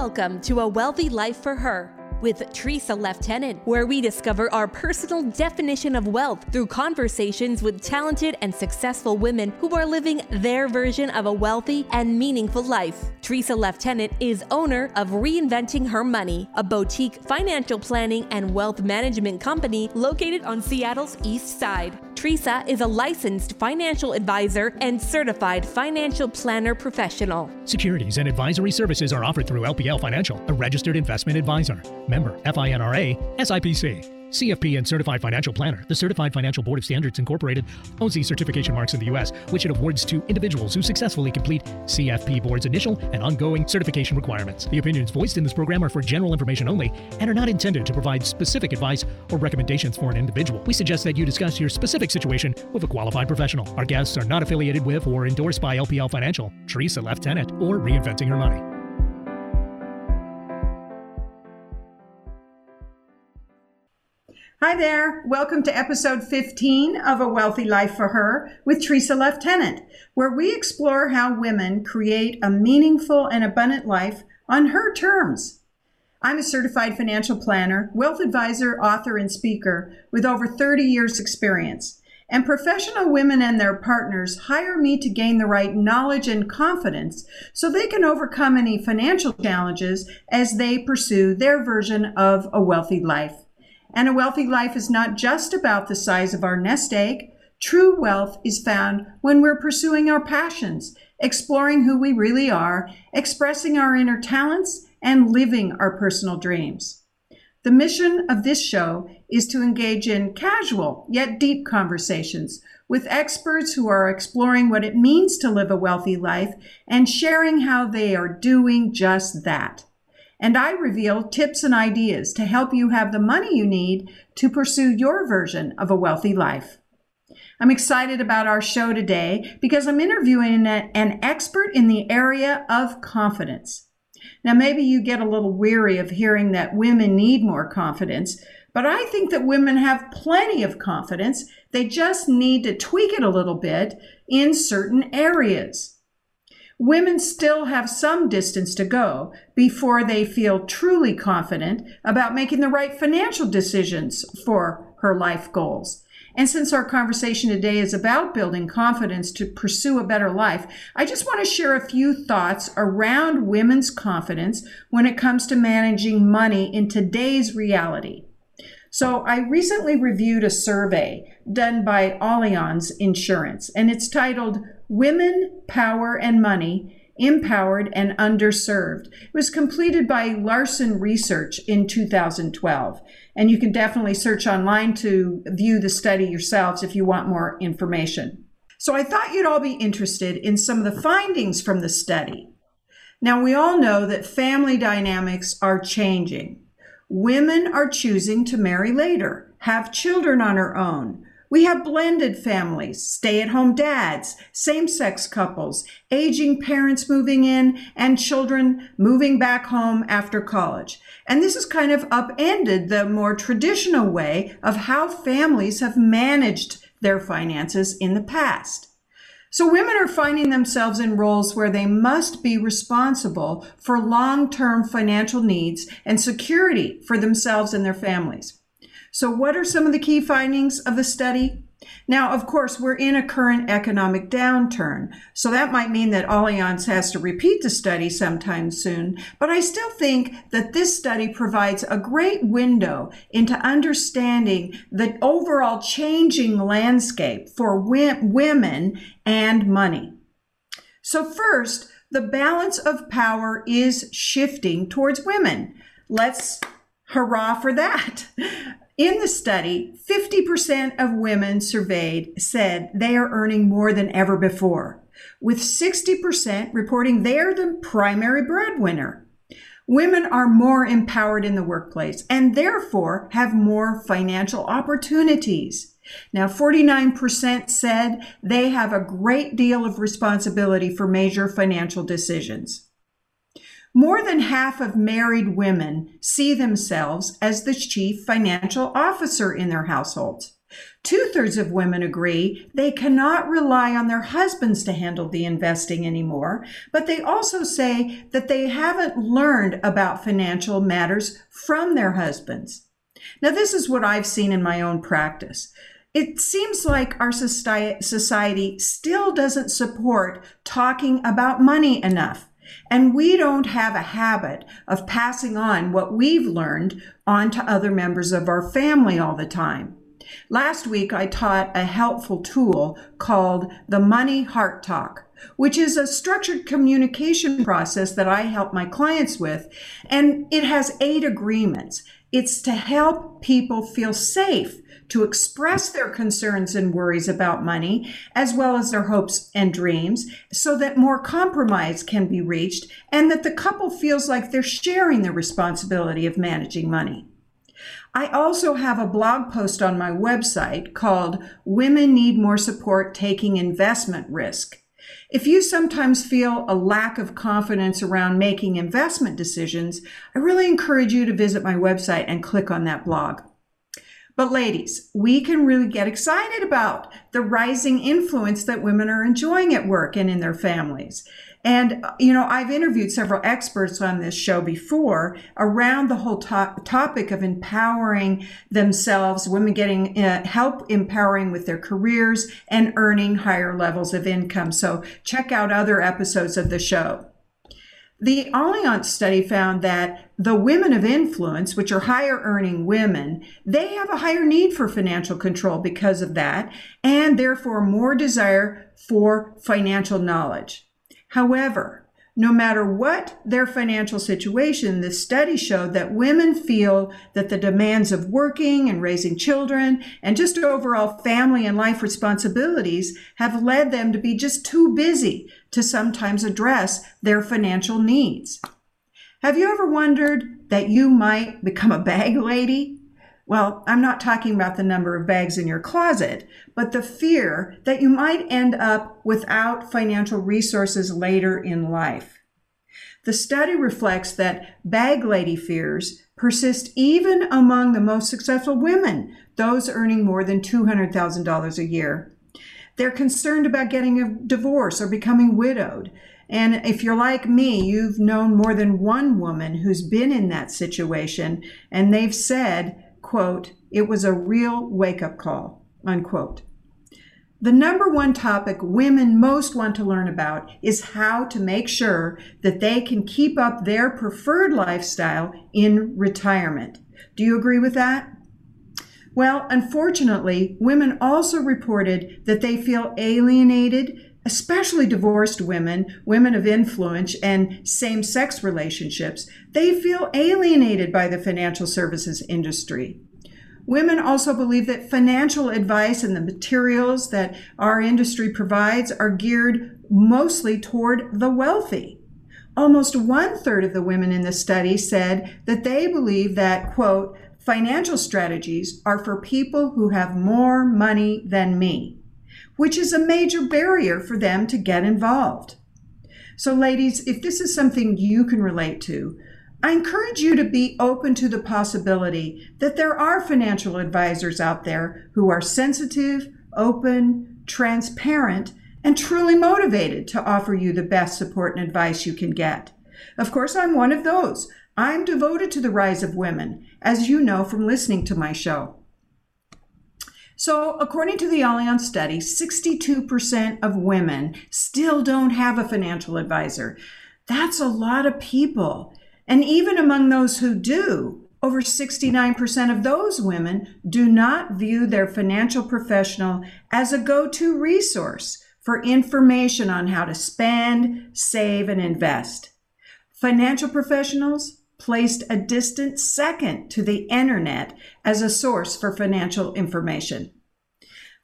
Welcome to A Wealthy Life for Her with Tresa Leftenant, where we discover our personal definition of wealth through conversations with talented and successful women who are living their version of a wealthy and meaningful life. Tresa Leftenant is owner of Reinventing Her Money, a boutique financial planning and wealth management company located on Seattle's East Side. Tresa is a licensed financial advisor and certified financial planner professional. Securities and advisory services are offered through LPL Financial, a registered investment advisor. Member FINRA, SIPC. CFP and Certified Financial Planner. The Certified Financial Board of Standards Incorporated owns these certification marks in the U.S., which it awards to individuals who successfully complete CFP Board's initial and ongoing certification requirements. The opinions voiced in this program are for general information only and are not intended to provide specific advice or recommendations for an individual. We suggest that you discuss your specific situation with a qualified professional. Our guests are not affiliated with or endorsed by LPL Financial, Tresa Leftenant, or Reinventing Her Money. Hi there. Welcome to episode 15 of A Wealthy Life for Her with Tresa Leftenant, where we explore how women create a meaningful and abundant life on her terms. I'm a certified financial planner, wealth advisor, author, and speaker with over 30 years' experience. And professional women and their partners hire me to gain the right knowledge and confidence so they can overcome any financial challenges as they pursue their version of a wealthy life. And a wealthy life is not just about the size of our nest egg. True wealth is found when we're pursuing our passions, exploring who we really are, expressing our inner talents, and living our personal dreams. The mission of this show is to engage in casual yet deep conversations with experts who are exploring what it means to live a wealthy life and sharing how they are doing just that and I reveal tips and ideas to help you have the money you need to pursue your version of a wealthy life. I'm excited about our show today because I'm interviewing an expert in the area of confidence. Now, maybe you get a little weary of hearing that women need more confidence, but I think that women have plenty of confidence. They just need to tweak it a little bit in certain areas women still have some distance to go before they feel truly confident about making the right financial decisions for her life goals. And since our conversation today is about building confidence to pursue a better life, I just want to share a few thoughts around women's confidence when it comes to managing money in today's reality. So I recently reviewed a survey done by Allianz Insurance, and it's titled Women, Power, and Money Empowered and Underserved. It was completed by Larson Research in 2012. And you can definitely search online to view the study yourselves if you want more information. So I thought you'd all be interested in some of the findings from the study. Now, we all know that family dynamics are changing. Women are choosing to marry later, have children on their own, we have blended families, stay at home dads, same sex couples, aging parents moving in, and children moving back home after college. And this has kind of upended the more traditional way of how families have managed their finances in the past. So women are finding themselves in roles where they must be responsible for long-term financial needs and security for themselves and their families. So, what are some of the key findings of the study? Now, of course, we're in a current economic downturn, so that might mean that Allianz has to repeat the study sometime soon, but I still think that this study provides a great window into understanding the overall changing landscape for women and money. So, first, the balance of power is shifting towards women. Let's hurrah for that. In the study, 50% of women surveyed said they are earning more than ever before, with 60% reporting they're the primary breadwinner. Women are more empowered in the workplace and therefore have more financial opportunities. Now, 49% said they have a great deal of responsibility for major financial decisions. More than half of married women see themselves as the chief financial officer in their households. Two thirds of women agree they cannot rely on their husbands to handle the investing anymore, but they also say that they haven't learned about financial matters from their husbands. Now, this is what I've seen in my own practice. It seems like our society still doesn't support talking about money enough. And we don't have a habit of passing on what we've learned on to other members of our family all the time. Last week, I taught a helpful tool called the Money Heart Talk, which is a structured communication process that I help my clients with. And it has eight agreements. It's to help people feel safe to express their concerns and worries about money, as well as their hopes and dreams, so that more compromise can be reached and that the couple feels like they're sharing the responsibility of managing money. I also have a blog post on my website called Women Need More Support Taking Investment Risk. If you sometimes feel a lack of confidence around making investment decisions, I really encourage you to visit my website and click on that blog. But ladies, we can really get excited about the rising influence that women are enjoying at work and in their families. And, you know, I've interviewed several experts on this show before around the whole to- topic of empowering themselves, women getting uh, help empowering with their careers and earning higher levels of income. So check out other episodes of the show. The Allianz study found that the women of influence, which are higher earning women, they have a higher need for financial control because of that, and therefore more desire for financial knowledge. However, no matter what their financial situation, the study showed that women feel that the demands of working and raising children and just overall family and life responsibilities have led them to be just too busy to sometimes address their financial needs. Have you ever wondered that you might become a bag lady? Well, I'm not talking about the number of bags in your closet, but the fear that you might end up without financial resources later in life. The study reflects that bag lady fears persist even among the most successful women, those earning more than $200,000 a year. They're concerned about getting a divorce or becoming widowed. And if you're like me, you've known more than one woman who's been in that situation, and they've said, quote, it was a real wake up call, unquote. The number one topic women most want to learn about is how to make sure that they can keep up their preferred lifestyle in retirement. Do you agree with that? Well, unfortunately, women also reported that they feel alienated, especially divorced women, women of influence, and same sex relationships. They feel alienated by the financial services industry. Women also believe that financial advice and the materials that our industry provides are geared mostly toward the wealthy. Almost one third of the women in the study said that they believe that, quote, financial strategies are for people who have more money than me, which is a major barrier for them to get involved. So, ladies, if this is something you can relate to, I encourage you to be open to the possibility that there are financial advisors out there who are sensitive, open, transparent, and truly motivated to offer you the best support and advice you can get. Of course, I'm one of those. I'm devoted to the rise of women, as you know from listening to my show. So, according to the Allianz study, 62% of women still don't have a financial advisor. That's a lot of people. And even among those who do, over 69% of those women do not view their financial professional as a go to resource for information on how to spend, save, and invest. Financial professionals placed a distant second to the internet as a source for financial information.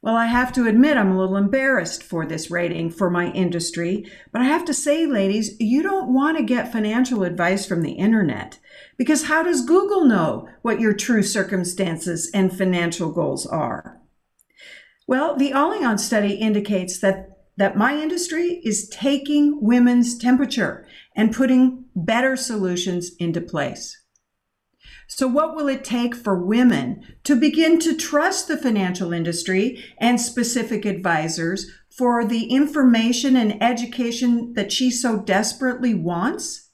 Well, I have to admit, I'm a little embarrassed for this rating for my industry, but I have to say, ladies, you don't want to get financial advice from the internet because how does Google know what your true circumstances and financial goals are? Well, the Allianz study indicates that that my industry is taking women's temperature and putting better solutions into place. So, what will it take for women to begin to trust the financial industry and specific advisors for the information and education that she so desperately wants?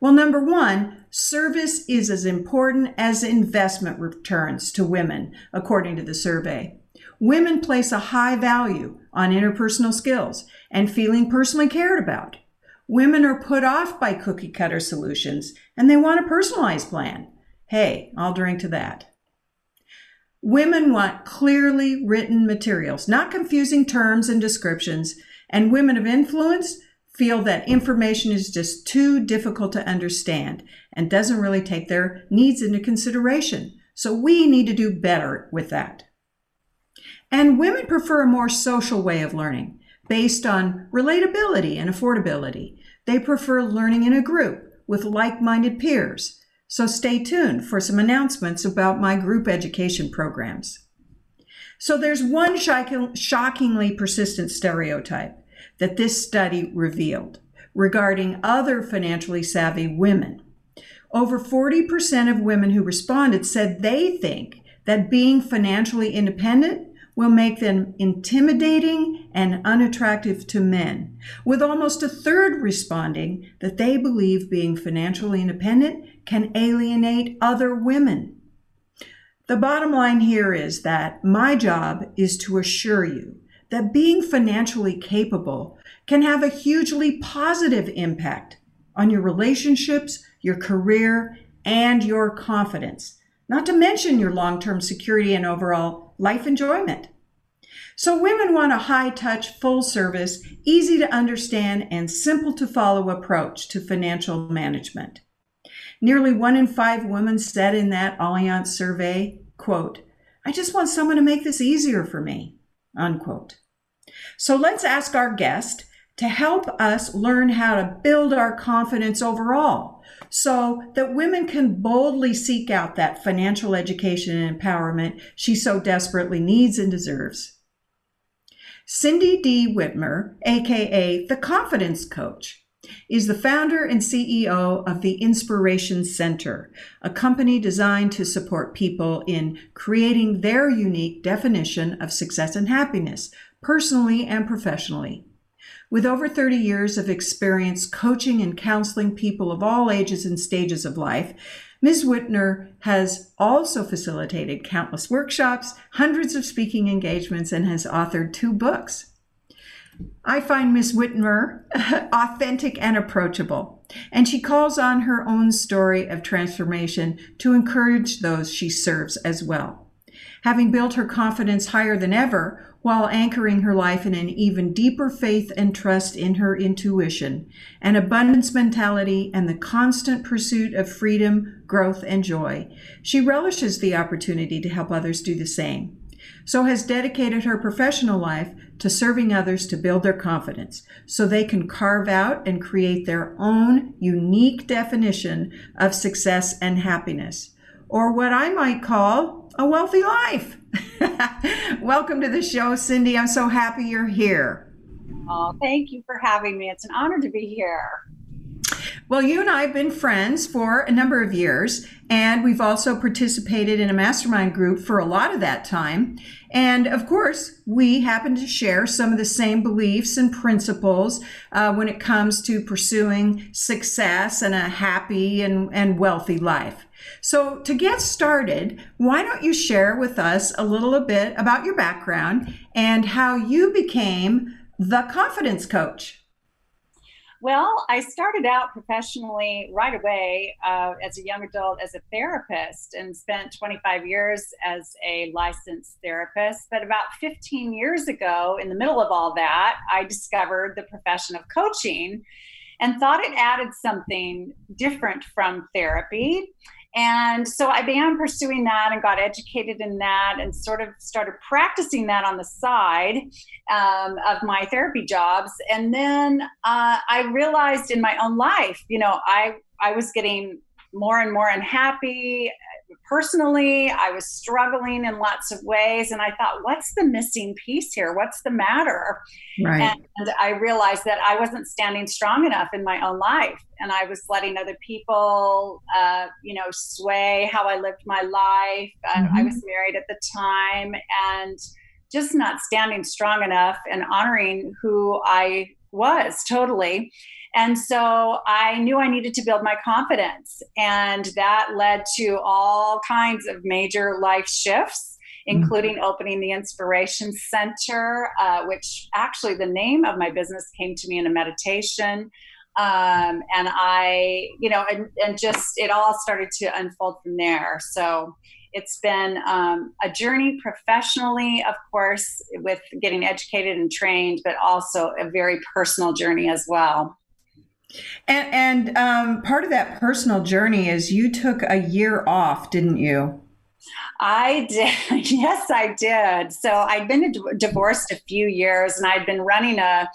Well, number one, service is as important as investment returns to women, according to the survey. Women place a high value on interpersonal skills and feeling personally cared about. Women are put off by cookie cutter solutions and they want a personalized plan. Hey, I'll drink to that. Women want clearly written materials, not confusing terms and descriptions, and women of influence feel that information is just too difficult to understand and doesn't really take their needs into consideration. So we need to do better with that. And women prefer a more social way of learning based on relatability and affordability. They prefer learning in a group with like minded peers. So stay tuned for some announcements about my group education programs. So there's one shockingly persistent stereotype that this study revealed regarding other financially savvy women. Over 40% of women who responded said they think that being financially independent will make them intimidating and unattractive to men, with almost a third responding that they believe being financially independent can alienate other women. The bottom line here is that my job is to assure you that being financially capable can have a hugely positive impact on your relationships, your career, and your confidence, not to mention your long term security and overall life enjoyment. So, women want a high touch, full service, easy to understand, and simple to follow approach to financial management. Nearly one in five women said in that Allianz survey, quote, I just want someone to make this easier for me, unquote. So let's ask our guest to help us learn how to build our confidence overall so that women can boldly seek out that financial education and empowerment she so desperately needs and deserves. Cindy D. Whitmer, aka the Confidence Coach, is the founder and CEO of the Inspiration Center, a company designed to support people in creating their unique definition of success and happiness, personally and professionally. With over 30 years of experience coaching and counseling people of all ages and stages of life, Ms. Whitmer has also facilitated countless workshops, hundreds of speaking engagements, and has authored two books. I find Ms. Whitmer authentic and approachable, and she calls on her own story of transformation to encourage those she serves as well. Having built her confidence higher than ever, while anchoring her life in an even deeper faith and trust in her intuition, an abundance mentality, and the constant pursuit of freedom, growth, and joy. She relishes the opportunity to help others do the same. So has dedicated her professional life to serving others to build their confidence so they can carve out and create their own unique definition of success and happiness, or what I might call a wealthy life. Welcome to the show, Cindy. I'm so happy you're here. Oh, thank you for having me. It's an honor to be here. Well, you and I have been friends for a number of years, and we've also participated in a mastermind group for a lot of that time. And of course, we happen to share some of the same beliefs and principles uh, when it comes to pursuing success and a happy and, and wealthy life. So, to get started, why don't you share with us a little bit about your background and how you became the confidence coach? Well, I started out professionally right away uh, as a young adult as a therapist and spent 25 years as a licensed therapist. But about 15 years ago, in the middle of all that, I discovered the profession of coaching and thought it added something different from therapy. And so I began pursuing that and got educated in that and sort of started practicing that on the side um, of my therapy jobs. And then uh, I realized in my own life, you know, I, I was getting more and more unhappy, personally, I was struggling in lots of ways. And I thought, what's the missing piece here? What's the matter? Right. And I realized that I wasn't standing strong enough in my own life. And I was letting other people, uh, you know, sway how I lived my life. Mm-hmm. I, I was married at the time and just not standing strong enough and honoring who I was totally. And so I knew I needed to build my confidence. And that led to all kinds of major life shifts, mm-hmm. including opening the Inspiration Center, uh, which actually the name of my business came to me in a meditation. Um, and I, you know, and, and just it all started to unfold from there. So it's been um, a journey professionally, of course, with getting educated and trained, but also a very personal journey as well. And, and um, part of that personal journey is you took a year off, didn't you? I did. yes, I did. So I'd been divorced a few years and I'd been running a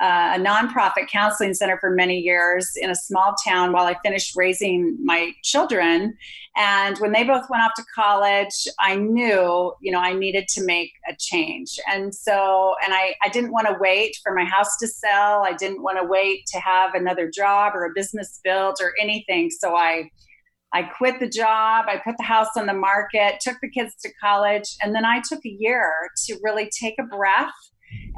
uh, a nonprofit counseling center for many years in a small town while I finished raising my children. And when they both went off to college, I knew, you know, I needed to make a change. And so, and I, I didn't want to wait for my house to sell. I didn't want to wait to have another job or a business built or anything. So I, I quit the job, I put the house on the market, took the kids to college, and then I took a year to really take a breath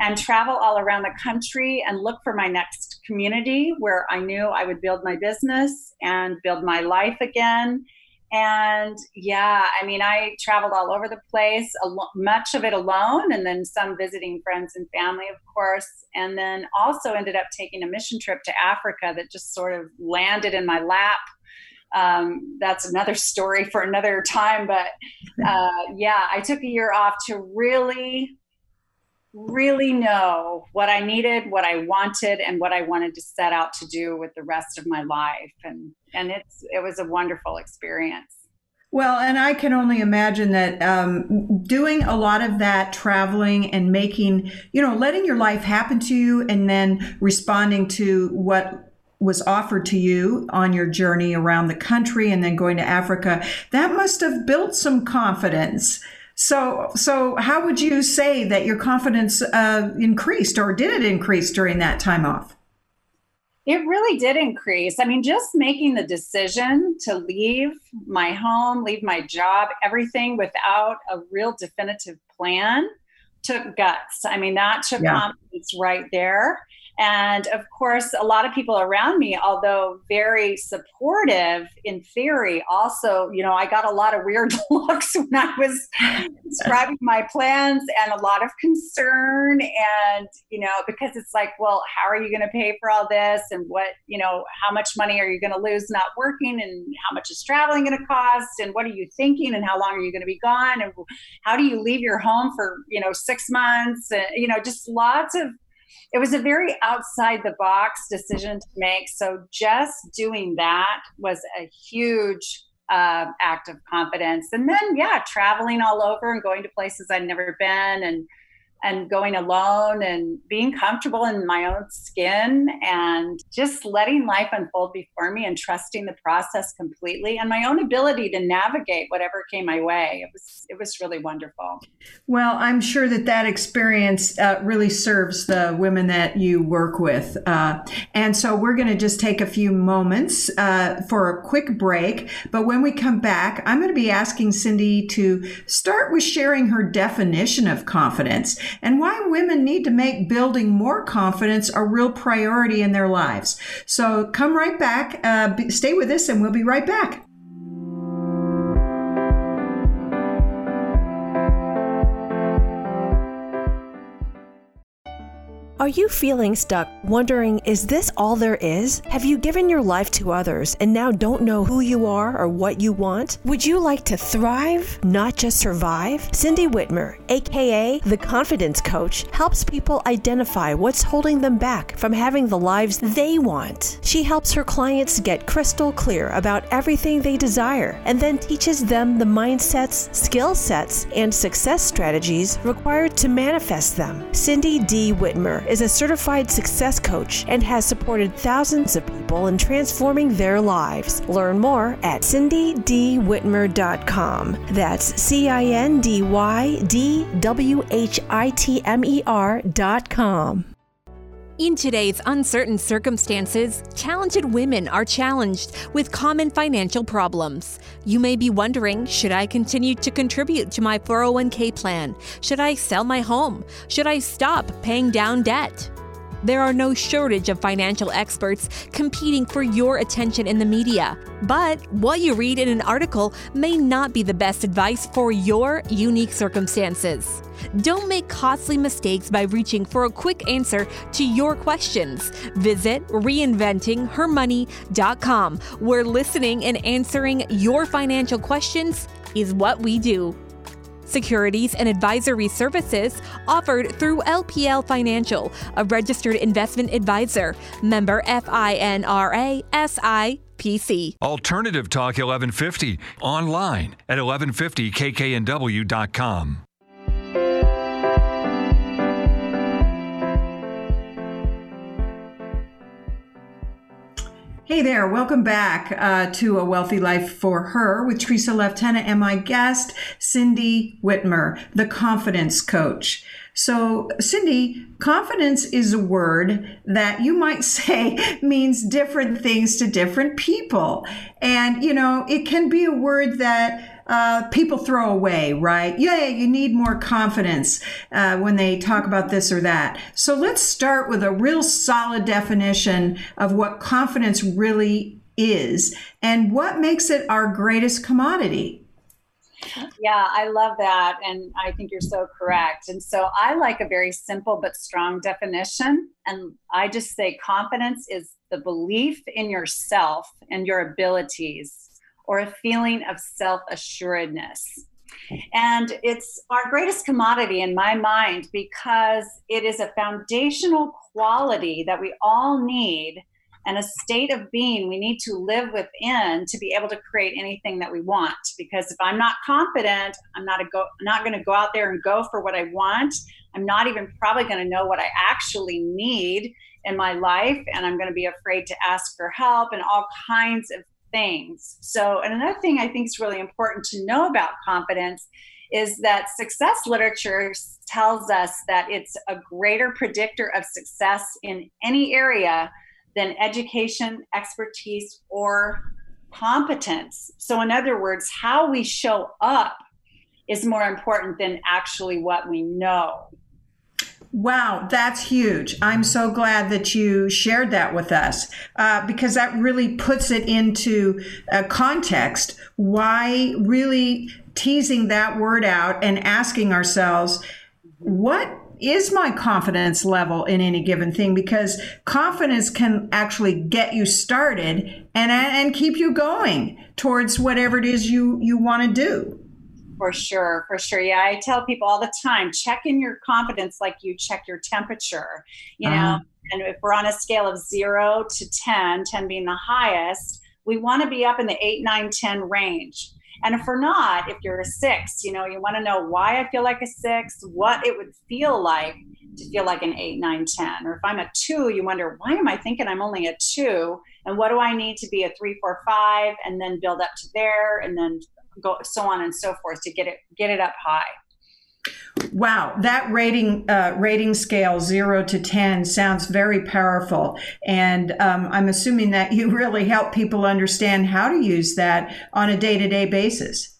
and travel all around the country and look for my next community where I knew I would build my business and build my life again. And yeah, I mean, I traveled all over the place, much of it alone, and then some visiting friends and family, of course. And then also ended up taking a mission trip to Africa that just sort of landed in my lap. Um, that's another story for another time. But uh, yeah, I took a year off to really really know what I needed, what I wanted, and what I wanted to set out to do with the rest of my life. And and it's it was a wonderful experience. Well, and I can only imagine that um, doing a lot of that traveling and making, you know, letting your life happen to you and then responding to what was offered to you on your journey around the country and then going to Africa, that must have built some confidence so, so how would you say that your confidence uh, increased, or did it increase during that time off? It really did increase. I mean, just making the decision to leave my home, leave my job, everything without a real definitive plan took guts. I mean, that took yeah. confidence right there. And of course, a lot of people around me, although very supportive in theory, also, you know, I got a lot of weird looks when I was describing my plans and a lot of concern. And, you know, because it's like, well, how are you going to pay for all this? And what, you know, how much money are you going to lose not working? And how much is traveling going to cost? And what are you thinking? And how long are you going to be gone? And how do you leave your home for, you know, six months? And, you know, just lots of, it was a very outside the box decision to make. So just doing that was a huge uh, act of confidence. And then, yeah, traveling all over and going to places I'd never been and and going alone and being comfortable in my own skin and just letting life unfold before me and trusting the process completely and my own ability to navigate whatever came my way. It was it was really wonderful. Well i'm sure that that experience uh, really serves the women that you work with. Uh, and so we're going to just take a few moments uh, for a quick break. But when we come back i'm going to be asking cindy to start with sharing her definition of confidence and why women need to make building more confidence a real priority in their lives. So come right back, uh, stay with us, and we'll be right back. Are you feeling stuck, wondering, is this all there is? Have you given your life to others and now don't know who you are or what you want? Would you like to thrive, not just survive? Cindy Whitmer, aka the Confidence Coach, helps people identify what's holding them back from having the lives they want. She helps her clients get crystal clear about everything they desire and then teaches them the mindsets, skill sets, and success strategies required to manifest them. Cindy D. Whitmer is a certified success coach and has supported thousands of people in transforming their lives. Learn more at cindydwhitmer.com. That's C I N D Y D W H I T M E R.com. In today's uncertain circumstances, talented women are challenged with common financial problems. You may be wondering should I continue to contribute to my 401k plan? Should I sell my home? Should I stop paying down debt? There are no shortage of financial experts competing for your attention in the media. But what you read in an article may not be the best advice for your unique circumstances. Don't make costly mistakes by reaching for a quick answer to your questions. Visit reinventinghermoney.com, where listening and answering your financial questions is what we do securities, and advisory services offered through LPL Financial, a registered investment advisor, member FINRA SIPC. Alternative Talk 1150 online at 1150kknw.com. Hey there, welcome back uh, to A Wealthy Life for Her with Tresa Leftenant and my guest, Cindy Whitmer, the confidence coach. So, Cindy, confidence is a word that you might say means different things to different people. And, you know, it can be a word that uh, people throw away, right? Yeah, you need more confidence uh, when they talk about this or that. So let's start with a real solid definition of what confidence really is and what makes it our greatest commodity. Yeah, I love that. And I think you're so correct. And so I like a very simple but strong definition. And I just say confidence is the belief in yourself and your abilities or a feeling of self assuredness. Hmm. And it's our greatest commodity in my mind because it is a foundational quality that we all need and a state of being we need to live within to be able to create anything that we want. Because if I'm not confident, I'm not a go not going to go out there and go for what I want. I'm not even probably going to know what I actually need in my life and I'm going to be afraid to ask for help and all kinds of things. So, and another thing I think is really important to know about confidence is that success literature tells us that it's a greater predictor of success in any area than education, expertise, or competence. So, in other words, how we show up is more important than actually what we know. Wow, that's huge. I'm so glad that you shared that with us uh, because that really puts it into a context. Why really teasing that word out and asking ourselves, what is my confidence level in any given thing? Because confidence can actually get you started and, and keep you going towards whatever it is you, you want to do. For sure, for sure. Yeah, I tell people all the time check in your confidence like you check your temperature, you know. Uh-huh. And if we're on a scale of zero to 10, 10 being the highest, we want to be up in the 8, 9, 10 range. And if we're not, if you're a six, you know, you want to know why I feel like a six, what it would feel like to feel like an eight, nine, 10. Or if I'm a two, you wonder, why am I thinking I'm only a two? And what do I need to be a three, four, five, and then build up to there, and then go so on and so forth to get it get it up high. Wow, that rating uh, rating scale zero to ten sounds very powerful, and um, I'm assuming that you really help people understand how to use that on a day to day basis.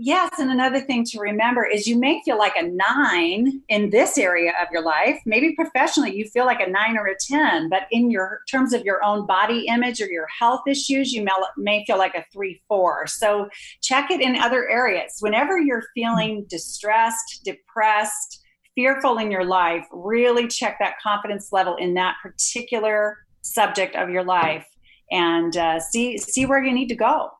Yes, and another thing to remember is you may feel like a nine in this area of your life. Maybe professionally you feel like a nine or a 10, but in your terms of your own body image or your health issues, you may, feel like a three, four. So check it in other areas. Whenever you're feeling distressed, depressed, fearful in your life, really check that confidence level in that particular subject of your life and uh, see see where you need to go.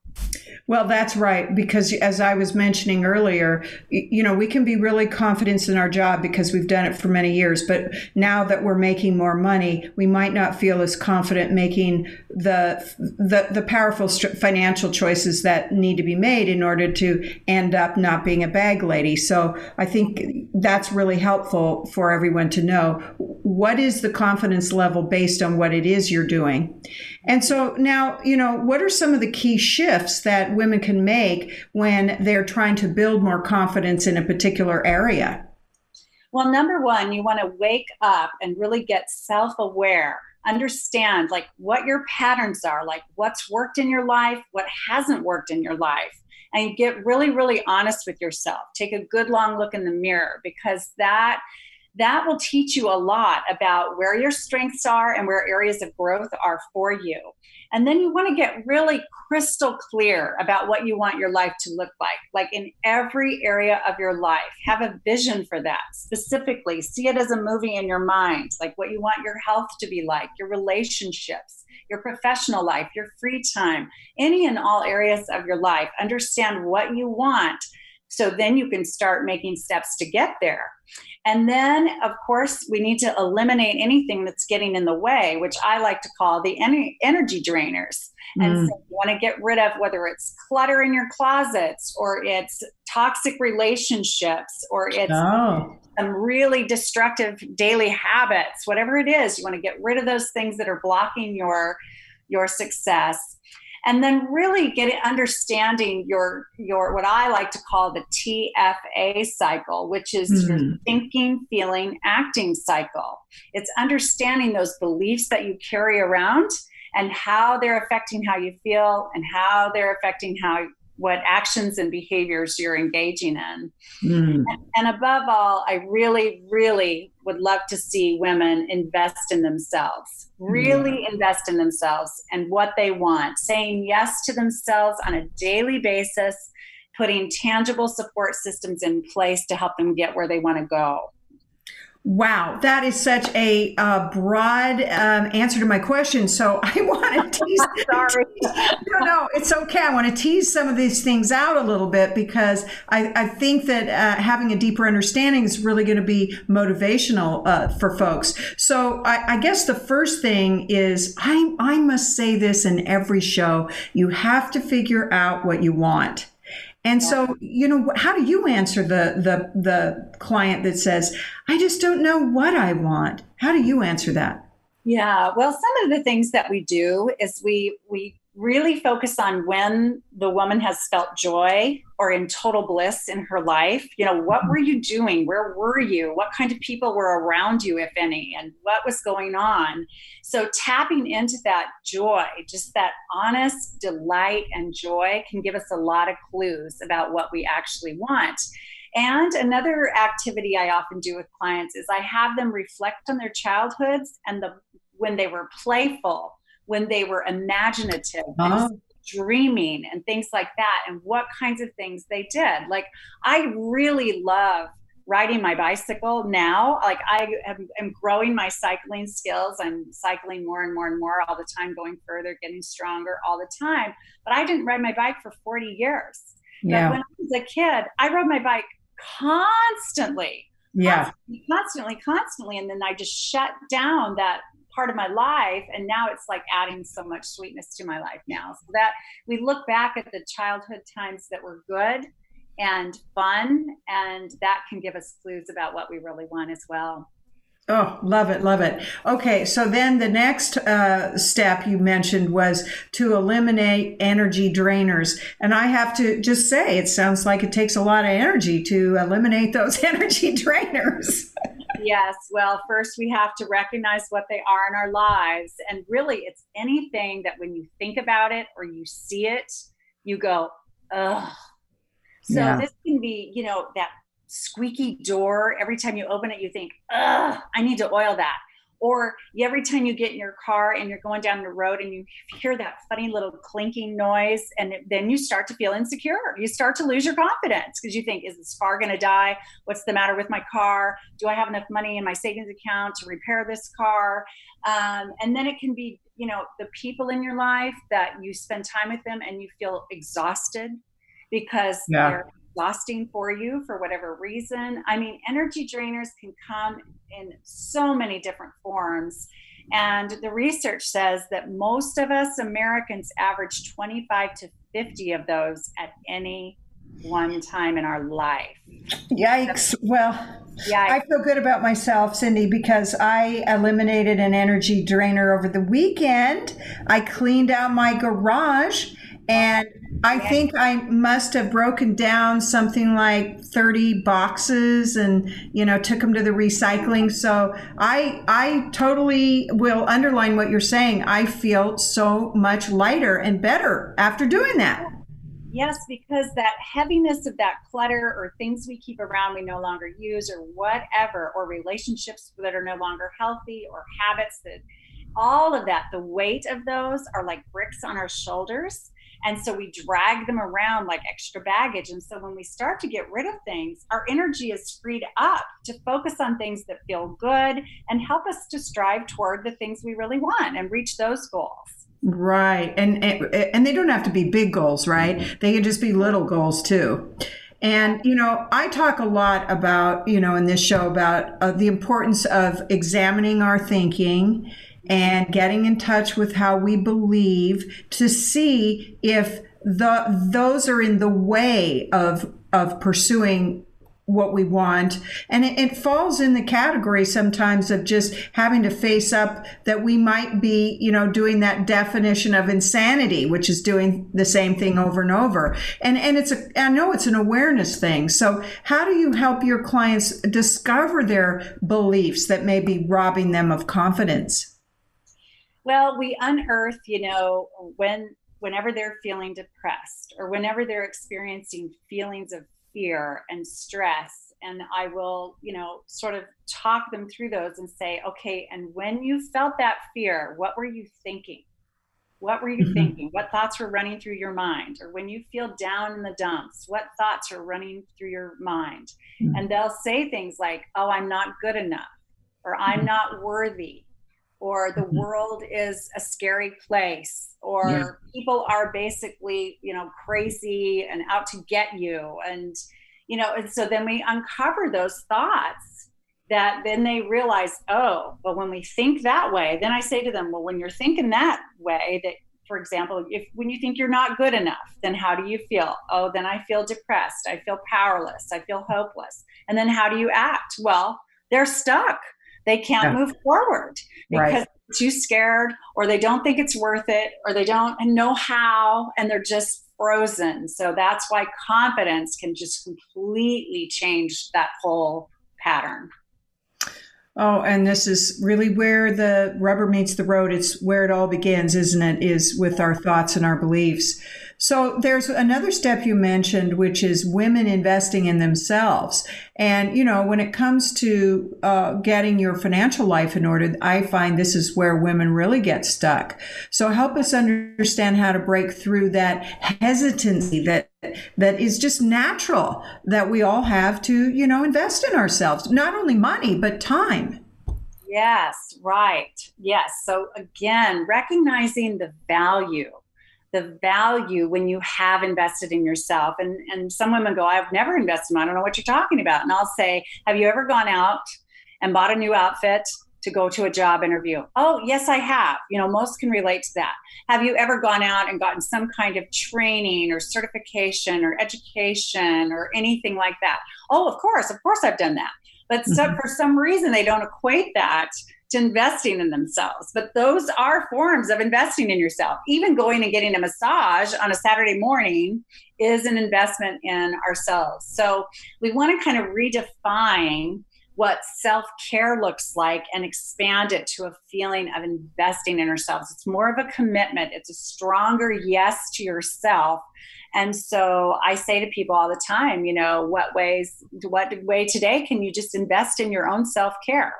Well, that's right. Because as I was mentioning earlier, you know, we can be really confident in our job because we've done it for many years. But now that we're making more money, we might not feel as confident making the the, the powerful financial choices that need to be made in order to end up not being a bag lady. So I think that's really helpful for everyone to know what is the confidence level based on what it is you're doing. And so now, you know, what are some of the key shifts that women can make when they're trying to build more confidence in a particular area? Well, number one, you want to wake up and really get self aware. Understand like what your patterns are, like what's worked in your life, what hasn't worked in your life, and get really, really honest with yourself. Take a good long look in the mirror because that that will teach you a lot about where your strengths are and where areas of growth are for you. And then you want to get really crystal clear about what you want your life to look like, like in every area of your life. Have a vision for that specifically. See it as a movie in your mind, like what you want your health to be like, your relationships, your professional life, your free time, any and all areas of your life. Understand what you want so then you can start making steps to get there. And then, of course, we need to eliminate anything that's getting in the way, which I like to call the energy drainers. Mm. And so you want to get rid of whether it's clutter in your closets or it's toxic relationships or it's oh. some really destructive daily habits, whatever it is, you want to get rid of those things that are blocking your your success and then really get understanding your your what I like to call the TFA cycle, which is mm-hmm. your thinking, feeling, acting cycle. It's understanding those beliefs that you carry around and how they're affecting how you feel and how they're affecting how what actions and behaviors you're engaging in. Mm. And above all, I really, really would love to see women invest in themselves, really yeah. invest in themselves and what they want, saying yes to themselves on a daily basis, putting tangible support systems in place to help them get where they want to go. Wow, that is such a uh, broad um, answer to my question. So I want to tease. Sorry. no, no, it's okay. I want to tease some of these things out a little bit because I, I think that uh, having a deeper understanding is really going to be motivational uh, for folks. So I, I guess the first thing is I, I must say this in every show you have to figure out what you want. And so, you know, how do you answer the the the client that says, "I just don't know what I want"? How do you answer that? Yeah, well, some of the things that we do is we we really focus on when the woman has felt joy or in total bliss in her life. You know, what mm-hmm. were you doing? Where were you? What kind of people were around you, if any? And what was going on? So, tapping into that joy, just that honest delight and joy, can give us a lot of clues about what we actually want. And another activity I often do with clients is I have them reflect on their childhoods and the when they were playful when they were imaginative uh-huh. and dreaming and things like that and what kinds of things they did. Like i really love riding my bicycle now. Like i am, am growing my cycling skills. I'm cycling more and more and more all the time going further getting stronger all the time. But i didn't ride my bike for 40 years. Yeah. but when i was a kid i rode my bike constantly yeah. constantly, constantly constantly. And then i just shut down that part of my life and now it's like adding so much sweetness to my life now so that we look back at the childhood times that were good and fun and that can give us clues about what we really want as well Oh, love it, love it. Okay, so then the next uh, step you mentioned was to eliminate energy drainers. And I have to just say, it sounds like it takes a lot of energy to eliminate those energy drainers. yes, well, first we have to recognize what they are in our lives. And really, it's anything that when you think about it or you see it, you go, ugh. So yeah. this can be, you know, that squeaky door. Every time you open it, you think, ugh, I need to oil that. Or every time you get in your car and you're going down the road and you hear that funny little clinking noise and then you start to feel insecure. You start to lose your confidence because you think is this car going to die? What's the matter with my car? Do i have enough money in my savings account to repair this car? Um, and then it can be you know the people in your life that you spend time with them and you feel exhausted because yeah. they're exhausting for you for whatever reason. I mean, energy drainers can come in so many different forms. And the research says that most of us Americans average 25 to 50 of those at any one time in our life. Yikes. Well, Yikes. I feel good about myself, Cindy, because I eliminated an energy drainer over the weekend. I cleaned out my garage and I think I must have broken down something like 30 boxes and you know took them to the recycling. So I I totally will underline what you're saying. I feel so much lighter and better after doing that. Yes, because that heaviness of that clutter or things we keep around we no longer use or whatever, or relationships that are no longer healthy or habits that all of that, the weight of those are like bricks on our shoulders. And so we drag them around like extra baggage. And so when we start to get rid of things, our energy is freed up to focus on things that feel good and help us to strive toward the things we really want and reach those goals. Right. And and they don't have to be big goals, right? They can just be little goals too. And, you know, I talk a lot about, you know, in this show about uh, the importance of examining our thinking and getting in touch with how we believe to see if the those are in the way of of pursuing what we want. And it, it, falls in the category sometimes of just having to face up that we might be you know doing that definition of insanity which is doing the same thing over and over. And and it's a i know it's an awareness thing. So how do you help your clients discover their beliefs that may be robbing them of confidence well, we unearth, you know, when whenever they're feeling depressed or whenever they're experiencing feelings of fear and stress and I will, you know, sort of talk them through those and say, okay, and when you felt that fear, what were you thinking? What were you mm-hmm. thinking? What thoughts were running through your mind? Or when you feel down in the dumps, what thoughts are running through your mind? Mm-hmm. And they'll say things like, oh, I'm not good enough, or I'm mm-hmm. not worthy, or the mm-hmm. world is a scary place or yeah. people are basically you know crazy and out to get you. And you know and so then we uncover those thoughts that then they realize oh well when we think that way then i say to them well when you're thinking that way that for example if when you think you're not good enough then how do you feel? Oh then i feel depressed. I feel powerless. I feel hopeless. And then how do you act? Well they're stuck they can't yeah. move forward because right. they're too scared or they don't think it's worth it or they don't know how and they're just frozen. So that's why confidence can just completely change that whole pattern. Oh, and this is really where the rubber meets the road. It's where it all begins, isn't it? Is with our thoughts and our beliefs. So there's another step you mentioned, which is women investing in themselves. And, you know, when it comes to uh, getting your financial life in order, I find this is where women really get stuck. So help us understand how to break through that hesitancy that that is just natural that we all have to, you know, invest in ourselves, not only money, but time. Yes, right. Yes. So again, recognizing the value the value when you have invested in yourself. And and some women go, I've never invested. I don't know what you're talking about. And I'll say, Have you ever gone out and bought a new outfit to go to a job interview? Oh, yes, I have. You know, most can relate to that. Have you ever gone out and gotten some kind of training or certification or education or anything like that? Oh, of course, of course I've done that. But mm-hmm. so, for some reason, they don't equate that to investing in themselves. But those are forms of investing in yourself. Even going and getting a massage on a Saturday morning is an investment in ourselves. So we want to kind of redefine what self care looks like and expand it to a feeling of investing in ourselves. It's more of a commitment, it's a stronger yes to yourself. And so I say to people all the time, you know, what ways, what way today can you just invest in your own self care?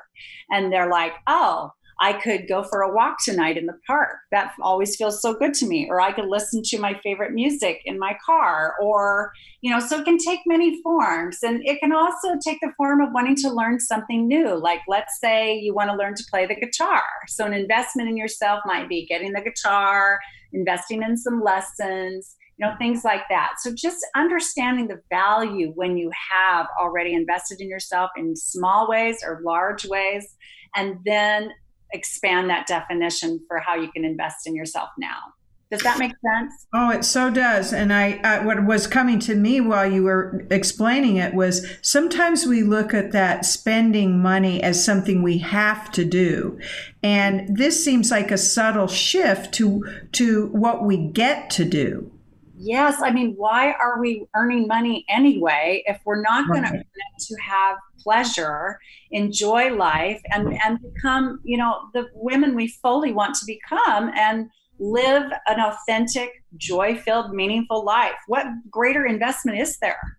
And they're like, oh, I could go for a walk tonight in the park. That always feels so good to me. Or I could listen to my favorite music in my car. Or, you know, so it can take many forms. And it can also take the form of wanting to learn something new. Like, let's say you want to learn to play the guitar. So, an investment in yourself might be getting the guitar, investing in some lessons you know things like that so just understanding the value when you have already invested in yourself in small ways or large ways and then expand that definition for how you can invest in yourself now. Does that make sense? Oh, it so does. And I, I, what was coming to me while you were explaining it was sometimes we look at that spending money as something we have to do, and this seems like a subtle shift to to what we get to do. Yes, I mean, why are we earning money anyway if we're not going to to have pleasure, enjoy life, and and become, you know, the women we fully want to become, and live an authentic, joy-filled, meaningful life? What greater investment is there?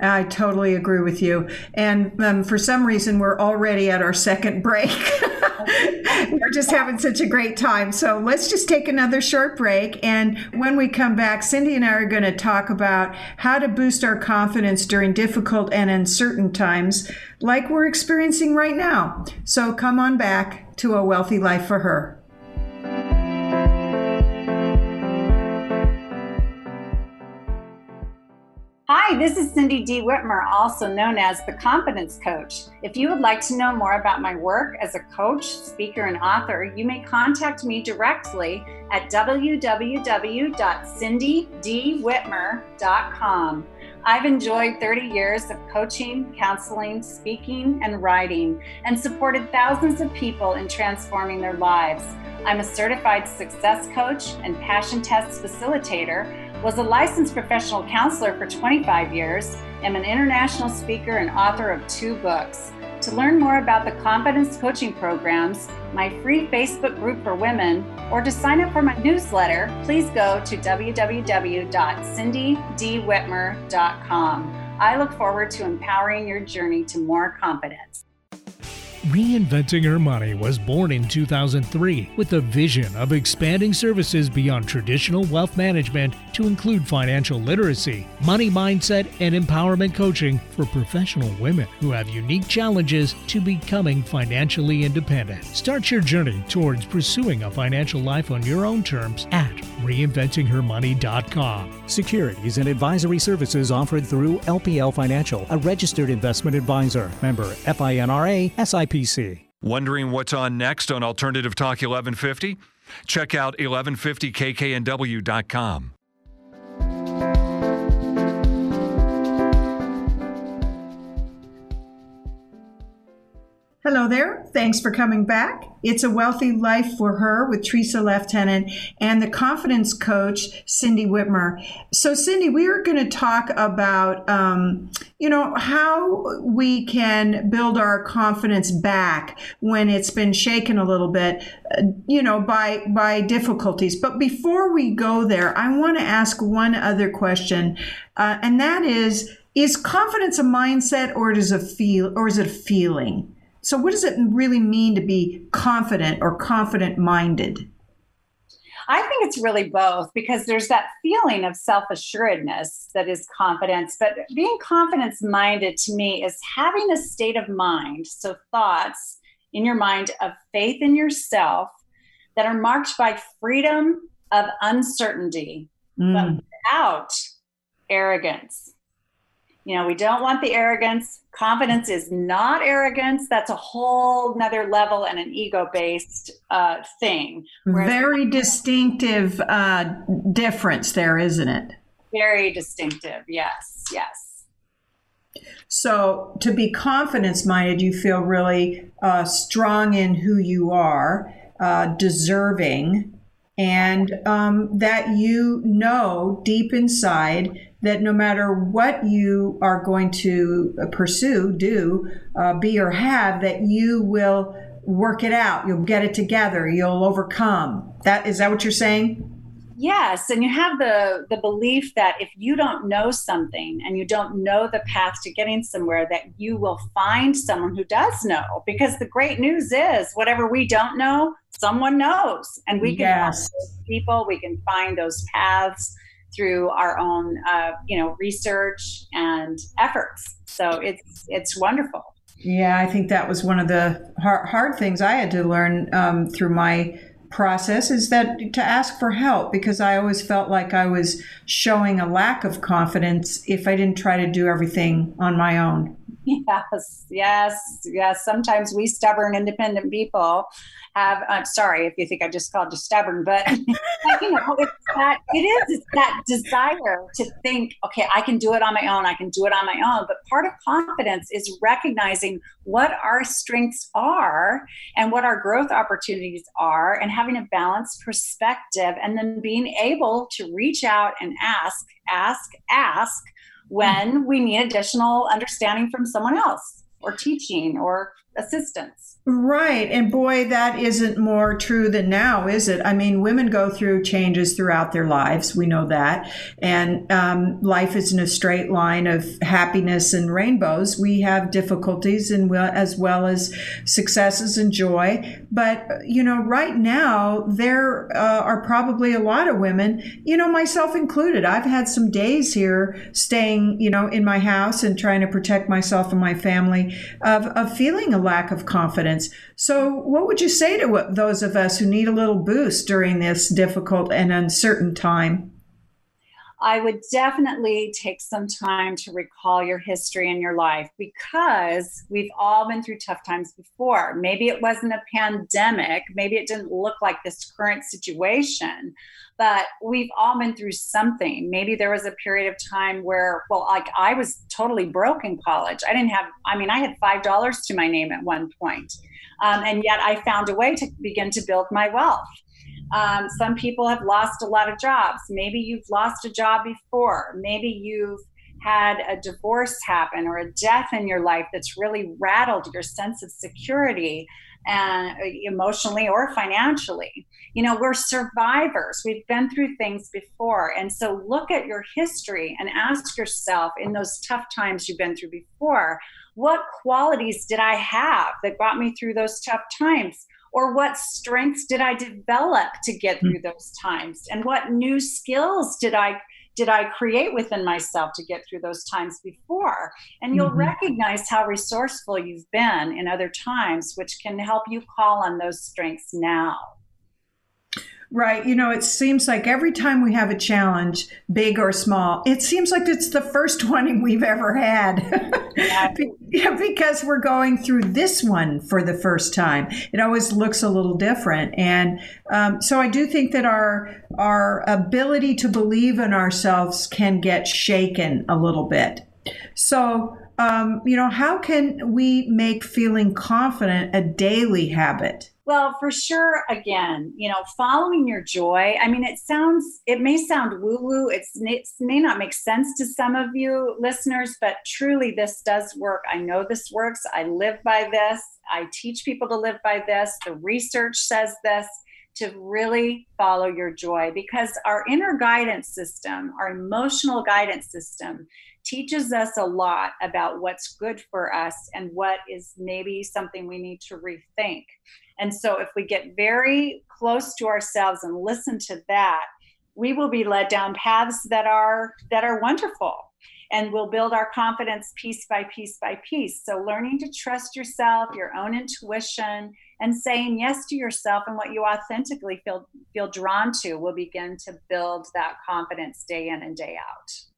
I totally agree with you. And um, for some reason, we're already at our second break. we're just having such a great time. So let's just take another short break. And when we come back, Cindy and I are going to talk about how to boost our confidence during difficult and uncertain times like we're experiencing right now. So come on back to A Wealthy Life for Her. Hi, this is Cindy D. Whitmer, also known as the Confidence Coach. If you would like to know more about my work as a coach, speaker, and author, you may contact me directly at www.cindydwhitmer.com. I've enjoyed 30 years of coaching, counseling, speaking, and writing, and supported thousands of people in transforming their lives. I'm a certified success coach and passion test facilitator was a licensed professional counselor for 25 years, am an international speaker and author of two books. To learn more about the confidence coaching programs, my free Facebook group for women, or to sign up for my newsletter, please go to www.cindydwhitmer.com. I look forward to empowering your journey to more confidence. Reinventing Her Money was born in 2003 with a vision of expanding services beyond traditional wealth management to include financial literacy, money mindset, and empowerment coaching for professional women who have unique challenges to becoming financially independent. Start your journey towards pursuing a financial life on your own terms at reinventinghermoney.com. Securities and advisory services offered through LPL Financial, a registered investment advisor. Member FINRA SIPC. Wondering what's on next on Alternative Talk 1150? Check out 1150kknw.com. Hello there. Thanks for coming back. It's a wealthy life for her with Tresa Leftenant and the confidence coach, Cindy Whitmer. So, Cindy, we are going to talk about, um, you know, how we can build our confidence back when it's been shaken a little bit, uh, you know, by by difficulties. But before we go there, I want to ask one other question, uh, and that is: Is confidence a mindset, or is a feel, or is it a feeling? So, what does it really mean to be confident or confident minded? I think it's really both because there's that feeling of self assuredness that is confidence. But being confidence minded to me is having a state of mind, so thoughts in your mind of faith in yourself that are marked by freedom of uncertainty, mm. but without arrogance. You know, we don't want the arrogance. Confidence is not arrogance. That's a whole nother level and an ego based uh, thing. Whereas very distinctive uh, difference there, isn't it? Very distinctive. Yes, yes. So, to be confidence minded, you feel really uh, strong in who you are, uh, deserving, and um, that you know deep inside that no matter what you are going to pursue, do, uh, be, or have, that you will work it out. You'll get it together. You'll overcome. That is that what you're saying? Yes, and you have the the belief that if you don't know something and you don't know the path to getting somewhere that you will find someone who does know because the great news is whatever we don't know, someone knows and we can yes. people, we can find those paths through our own uh, you know research and efforts. So it's it's wonderful. Yeah, I think that was one of the hard, hard things I had to learn um, through my process is that to ask for help because I always felt like I was showing a lack of confidence if I didn't try to do everything on my own. Yes, yes, yes. Sometimes we stubborn, independent people have. I'm sorry if you think I just called you stubborn, but you know, it's that it is. It's that desire to think, okay, I can do it on my own. I can do it on my own. But part of confidence is recognizing what our strengths are and what our growth opportunities are, and having a balanced perspective, and then being able to reach out and ask, ask, ask when mm-hmm. we need additional understanding from someone else or teaching or assistance. Right. And boy, that isn't more true than now, is it? I mean, women go through changes throughout their lives. We know that. And um, life isn't a straight line of happiness and rainbows. We have difficulties and as well as successes and joy. But, you know, right now, there uh, are probably a lot of women, you know, myself included. I've had some days here staying, you know, in my house and trying to protect myself and my family of, of feeling a lack of confidence so, what would you say to those of us who need a little boost during this difficult and uncertain time? I would definitely take some time to recall your history in your life because we've all been through tough times before. Maybe it wasn't a pandemic, maybe it didn't look like this current situation, but we've all been through something. Maybe there was a period of time where, well, like I was totally broke in college. I didn't have, I mean, I had $5 to my name at one point. Um, and yet I found a way to begin to build my wealth. Um, some people have lost a lot of jobs. Maybe you've lost a job before. Maybe you've had a divorce happen or a death in your life that's really rattled your sense of security and uh, emotionally or financially. You know, we're survivors. We've been through things before. And so look at your history and ask yourself in those tough times you've been through before, what qualities did I have that got me through those tough times? or what strengths did i develop to get through hmm. those times and what new skills did i did i create within myself to get through those times before and you'll mm-hmm. recognize how resourceful you've been in other times which can help you call on those strengths now Right. You know, it seems like every time we have a challenge, big or small, it seems like it's the first one we've ever had. because we're going through this one for the first time. It always looks a little different. And um, so I do think that our, our ability to believe in ourselves can get shaken a little bit. So, um, you know, how can we make feeling confident a daily habit? Well, for sure, again, you know, following your joy. I mean, it sounds, it may sound woo woo. It may not make sense to some of you listeners, but truly this does work. I know this works. I live by this. I teach people to live by this. The research says this to really follow your joy because our inner guidance system, our emotional guidance system, teaches us a lot about what's good for us and what is maybe something we need to rethink. And so if we get very close to ourselves and listen to that, we will be led down paths that are that are wonderful and we'll build our confidence piece by piece by piece. So learning to trust yourself, your own intuition and saying yes to yourself and what you authentically feel feel drawn to will begin to build that confidence day in and day out.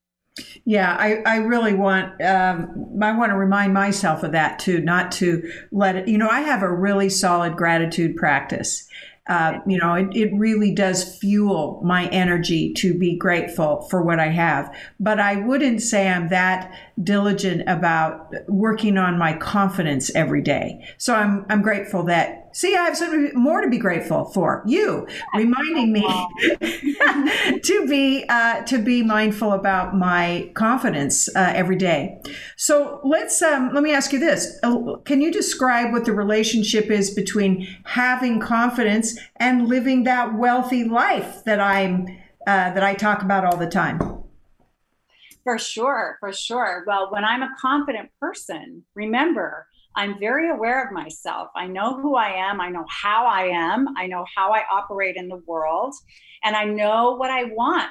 Yeah, I, I really want um, I want to remind myself of that too, not to let it. You know, I have a really solid gratitude practice, uh, you know, it, it really does fuel my energy to be grateful for what I have. But I wouldn't say I'm that diligent about working on my confidence every day. So I'm, I'm grateful that See, I have something more to be grateful for. You reminding me to be uh, to be mindful about my confidence uh, every day. So let's um, let me ask you this: uh, Can you describe what the relationship is between having confidence and living that wealthy life that I'm uh, that I talk about all the time. For sure, for sure. Well, when I'm a confident person, remember, I'm very aware of myself. I know who I am. I know how I am. I know how I operate in the world. And I know what I want.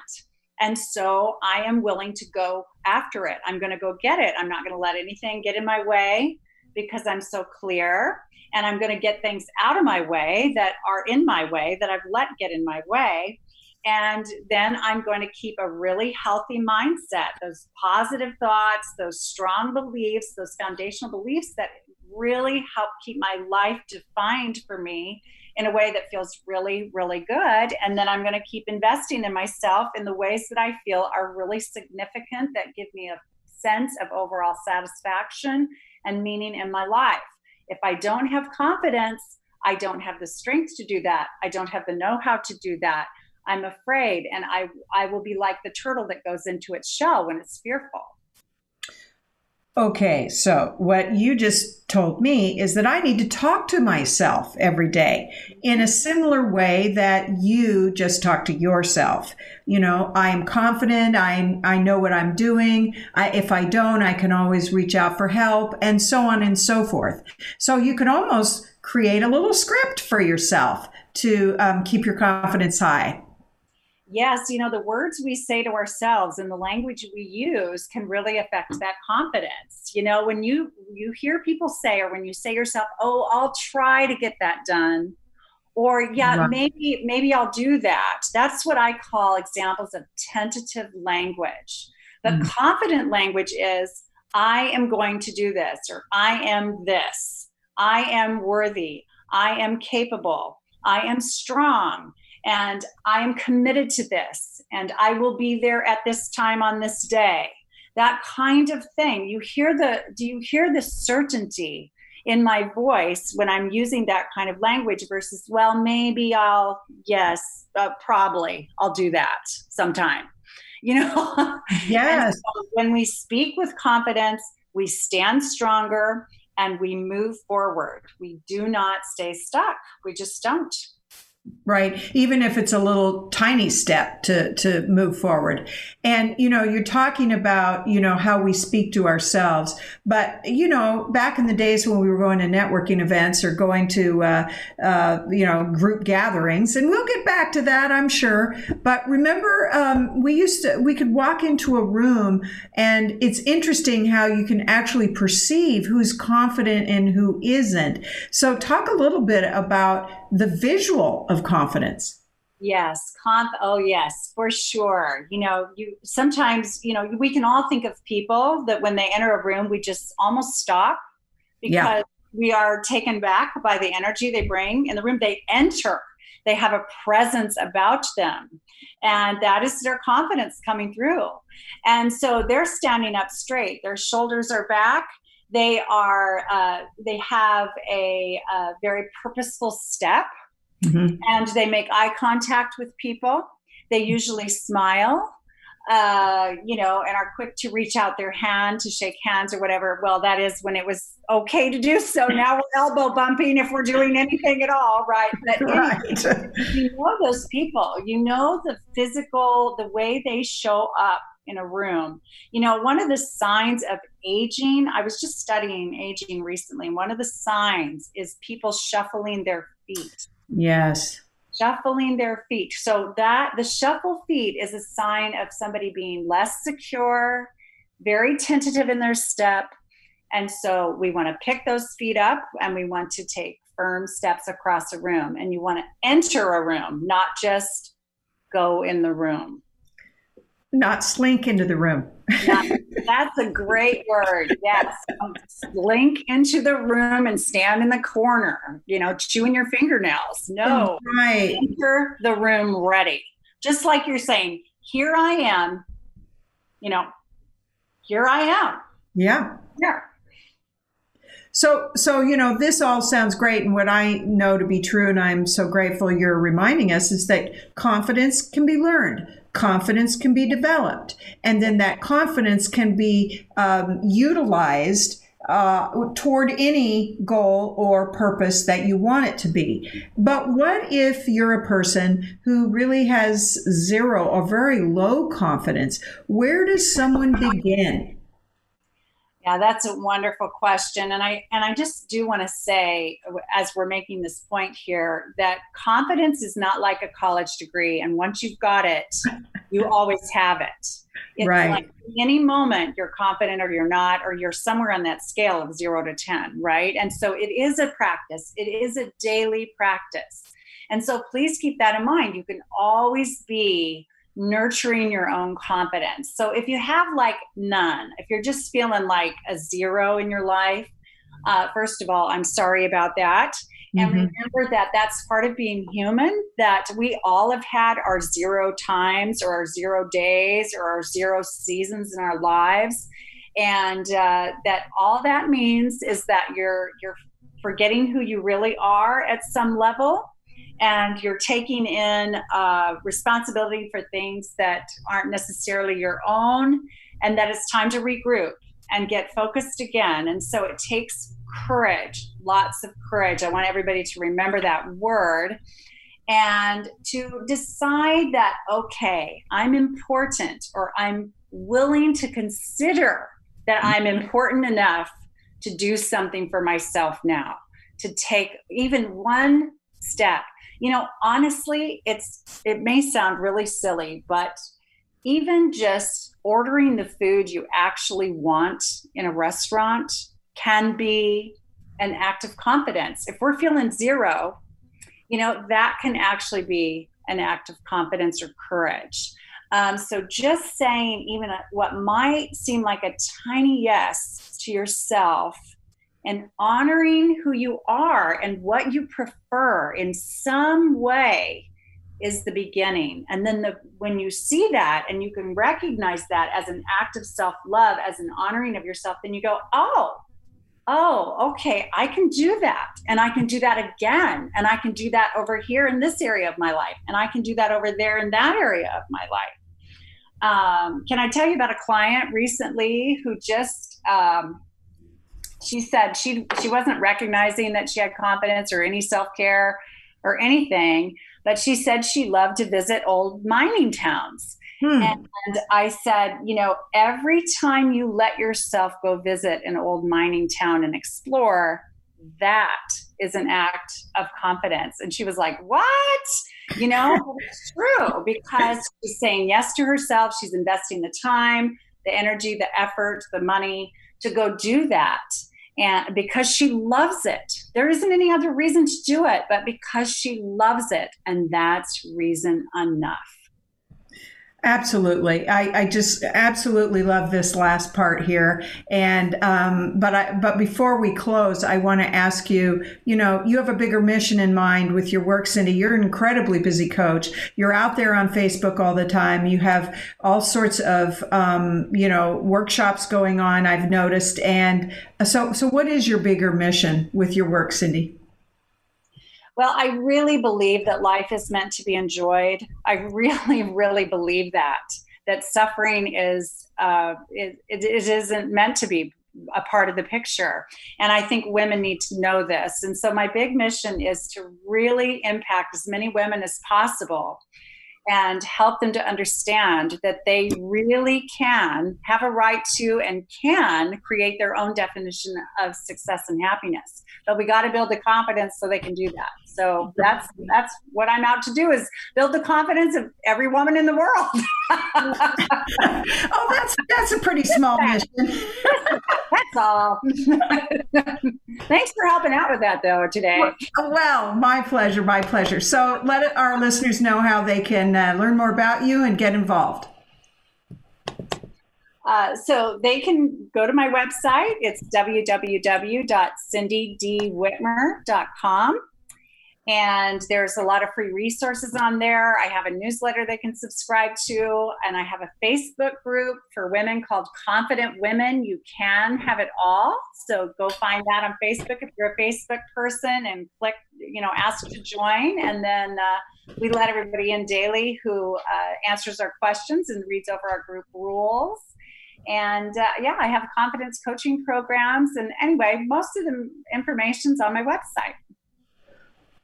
And so I am willing to go after it. I'm going to go get it. I'm not going to let anything get in my way because I'm so clear. And I'm going to get things out of my way that are in my way that I've let get in my way. And then I'm going to keep a really healthy mindset, those positive thoughts, those strong beliefs, those foundational beliefs that really help keep my life defined for me in a way that feels really, really good. And then I'm going to keep investing in myself in the ways that I feel are really significant, that give me a sense of overall satisfaction and meaning in my life. If I don't have confidence, I don't have the strength to do that. I don't have the know how to do that. I'm afraid, and I, I will be like the turtle that goes into its shell when it's fearful. Okay, so what you just told me is that I need to talk to myself every day in a similar way that you just talk to yourself. You know, I am confident, I, I know what I'm doing. I, if I don't, I can always reach out for help, and so on and so forth. So you can almost create a little script for yourself to um, keep your confidence high yes, you know, the words we say to ourselves and the language we use can really affect that confidence. You know, when you you hear people say or when you say yourself, "Oh, I'll try to get that done." Or yeah, right. maybe maybe I'll do that. That's what I call examples of tentative language. The mm. confident language is I am going to do this or I am this. I am worthy. I am capable. I am strong and I am committed to this, and I will be there at this time on this day. That kind of thing. You hear the, do you hear the certainty in my voice when I'm using that kind of language versus, well, maybe I'll, yes, uh, probably I'll do that sometime. You know? Yes. so when we speak with confidence, we stand stronger and we move forward. We do not stay stuck. We just don't right? Even if it's a little tiny step to to move forward. And you know you're talking about you know how we speak to ourselves. But you know back in the days when we were going to networking events or going to uh, uh, you know group gatherings and we'll get back to that i'm sure. But remember um, we used to we could walk into a room and it's interesting how you can actually perceive who's confident and who isn't. So talk a little bit about the visual of confidence. Yes, conf oh yes, for sure. You know, you sometimes, you know, we can all think of people that when they enter a room, we just almost stop because yeah. we are taken back by the energy they bring in the room. They enter, they have a presence about them. And that is their confidence coming through. And so they're standing up straight, their shoulders are back, they are, uh, they have a, a, very purposeful step mm-hmm. and they make eye contact with people. They usually smile. Uh, you know, and are quick to reach out their hand to shake hands or whatever. Well, that is when it was okay to do so. Now we're elbow bumping if we're doing anything at all, right? But right. Anyway, you know those people. You know the physical, the way they show up in a room. You know, one of the signs of aging, I was just studying aging recently, one of the signs is people shuffling their feet. Yes. Shuffling their feet. So that the shuffle feet is a sign of somebody being less secure, very tentative in their step. And so we want to pick those feet up and we want to take firm steps across a room. And you want to enter a room, not just go in the room not slink into the room. That's a great word. Yes. Um, Slink into the room and stand in the corner, you know, chewing your fingernails. No. Right. Enter the room ready. Just like you're saying, here I am, you know, here I am. Yeah. Here. So, so you know, this all sounds great, and what I know to be true, and I'm so grateful you're reminding us, is that confidence can be learned confidence can be developed. And then that confidence can be um, utilized uh, toward any goal or purpose that you want it to be. But what if you're a person who really has zero or very low confidence? Where does someone begin? Yeah, that's a wonderful question, and I and I just do want to say, as we're making this point here, that confidence is not like a college degree, and once you've got it, you always have it. It's right. Like any moment you're confident or you're not, or you're somewhere on that scale of zero to ten, right? And so it is a practice. It is a daily practice, and so please keep that in mind. You can always be nurturing your own confidence. So if you have like none, if you're just feeling like a zero in your life, uh, first of all, I'm sorry about that. And mm-hmm. remember that that's part of being human, that we all have had our zero times or our zero days or our zero seasons in our lives. And uh, that all that means is that you're, you're forgetting who you really are at some level and you're taking in uh, responsibility for things that aren't necessarily your own, and that it's time to regroup and get focused again. And so it takes courage, lots of courage. I want everybody to remember that word and to decide that, okay, I'm important or I'm willing to consider that I'm important enough to do something for myself now, to take even one step you know honestly it's it may sound really silly but even just ordering the food you actually want in a restaurant can be an act of confidence. If we're feeling zero you know that can actually be an act of confidence or courage. Um, so just saying even what might seem like a tiny yes to yourself and honoring who you are and what you prefer in some way is the beginning. And then the when you see that and you can recognize that as an act of self-love as an honoring of yourself then you go oh oh okay i can do that. And i can do that again. And i can do that over here in this area of my life. And i can do that over there in that area of my life. Um, can i tell you about a client recently who just um, she said she she wasn't recognizing that she had confidence or any self-care or anything but she said she loved to visit old mining towns. Hmm. and i said you know every time you let yourself go visit an old mining town and explore that is an act of confidence. And she was like what? You know it's true because she's saying yes to herself. She's investing the time the energy the effort the money to go do that and because she loves it there isn't any other reason to do it but because she loves it and that's reason enough Absolutely, I, I just absolutely love this last part here. And um, but I but before we close, I want to ask you. You know, you have a bigger mission in mind with your work, Cindy. You're an incredibly busy coach. You're out there on Facebook all the time. You have all sorts of um, you know workshops going on. I've noticed. And so so, what is your bigger mission with your work, Cindy? Well, I really believe that life is meant to be enjoyed. I really, really believe that that suffering is uh, it, it isn't meant to be a part of the picture. And I think women need to know this. And so my big mission is to really impact as many women as possible and help them to understand that they really can have a right to and can create their own definition of success and happiness. But we got to build the confidence so they can do that. So that's that's what I'm out to do is build the confidence of every woman in the world. oh, that's that's a pretty small mission. that's all. Thanks for helping out with that though today. Well, my pleasure, my pleasure. So let our listeners know how they can uh, learn more about you and get involved. Uh, so they can go to my website. It's www.cindydwhitmer.com. And there's a lot of free resources on there. I have a newsletter they can subscribe to, and I have a Facebook group for women called Confident Women. You can have it all. So go find that on Facebook if you're a Facebook person and click, you know, ask to join. And then uh, we let everybody in daily who uh, answers our questions and reads over our group rules. And uh, yeah, I have confidence coaching programs. And anyway, most of the information's on my website.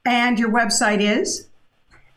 And your website is?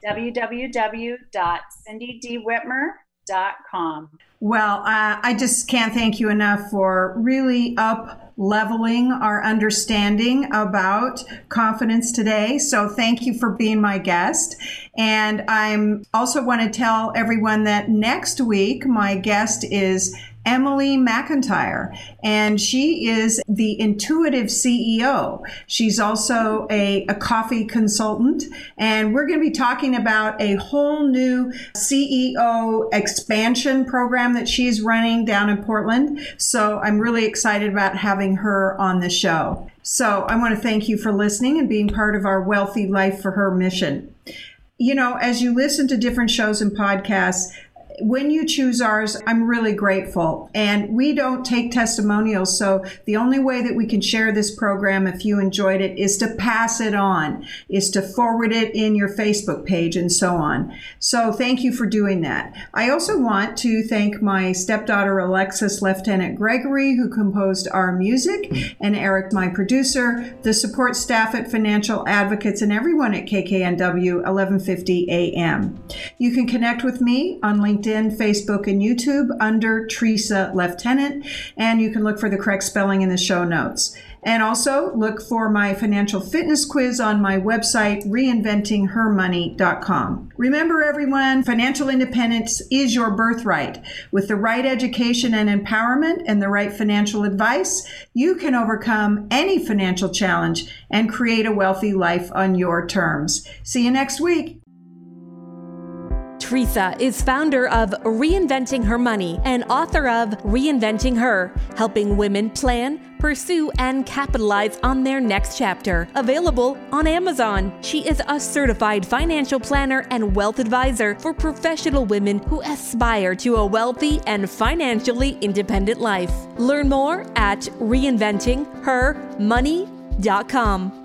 www.cindydwhitmer.com. Well, uh, I just can't thank you enough for really up leveling our understanding about confidence today. So thank you for being my guest. And I'm also want to tell everyone that next week my guest is Emily McIntyre, and she is the intuitive CEO. She's also a, a coffee consultant, and we're going to be talking about a whole new CEO expansion program that she's running down in Portland. So I'm really excited about having her on the show. So I want to thank you for listening and being part of our Wealthy Life for Her mission. You know, as you listen to different shows and podcasts, when you choose ours, I'm really grateful. And we don't take testimonials. So the only way that we can share this program, if you enjoyed it, is to pass it on, is to forward it in your Facebook page and so on. So thank you for doing that. I also want to thank my stepdaughter, Alexis Leftenant Gregory, who composed our music, and Eric, my producer, the support staff at Financial Advocates, and everyone at KKNW 1150 AM. You can connect with me on LinkedIn LinkedIn, Facebook, and YouTube under Tresa Leftenant, and you can look for the correct spelling in the show notes. And also look for my financial fitness quiz on my website, reinventinghermoney.com. Remember, everyone, financial independence is your birthright. With the right education and empowerment and the right financial advice, you can overcome any financial challenge and create a wealthy life on your terms. See you next week. Tresa is founder of Reinventing Her Money and author of Reinventing Her, helping women plan, pursue, and capitalize on their next chapter. Available on Amazon. She is a certified financial planner and wealth advisor for professional women who aspire to a wealthy and financially independent life. Learn more at reinventinghermoney.com.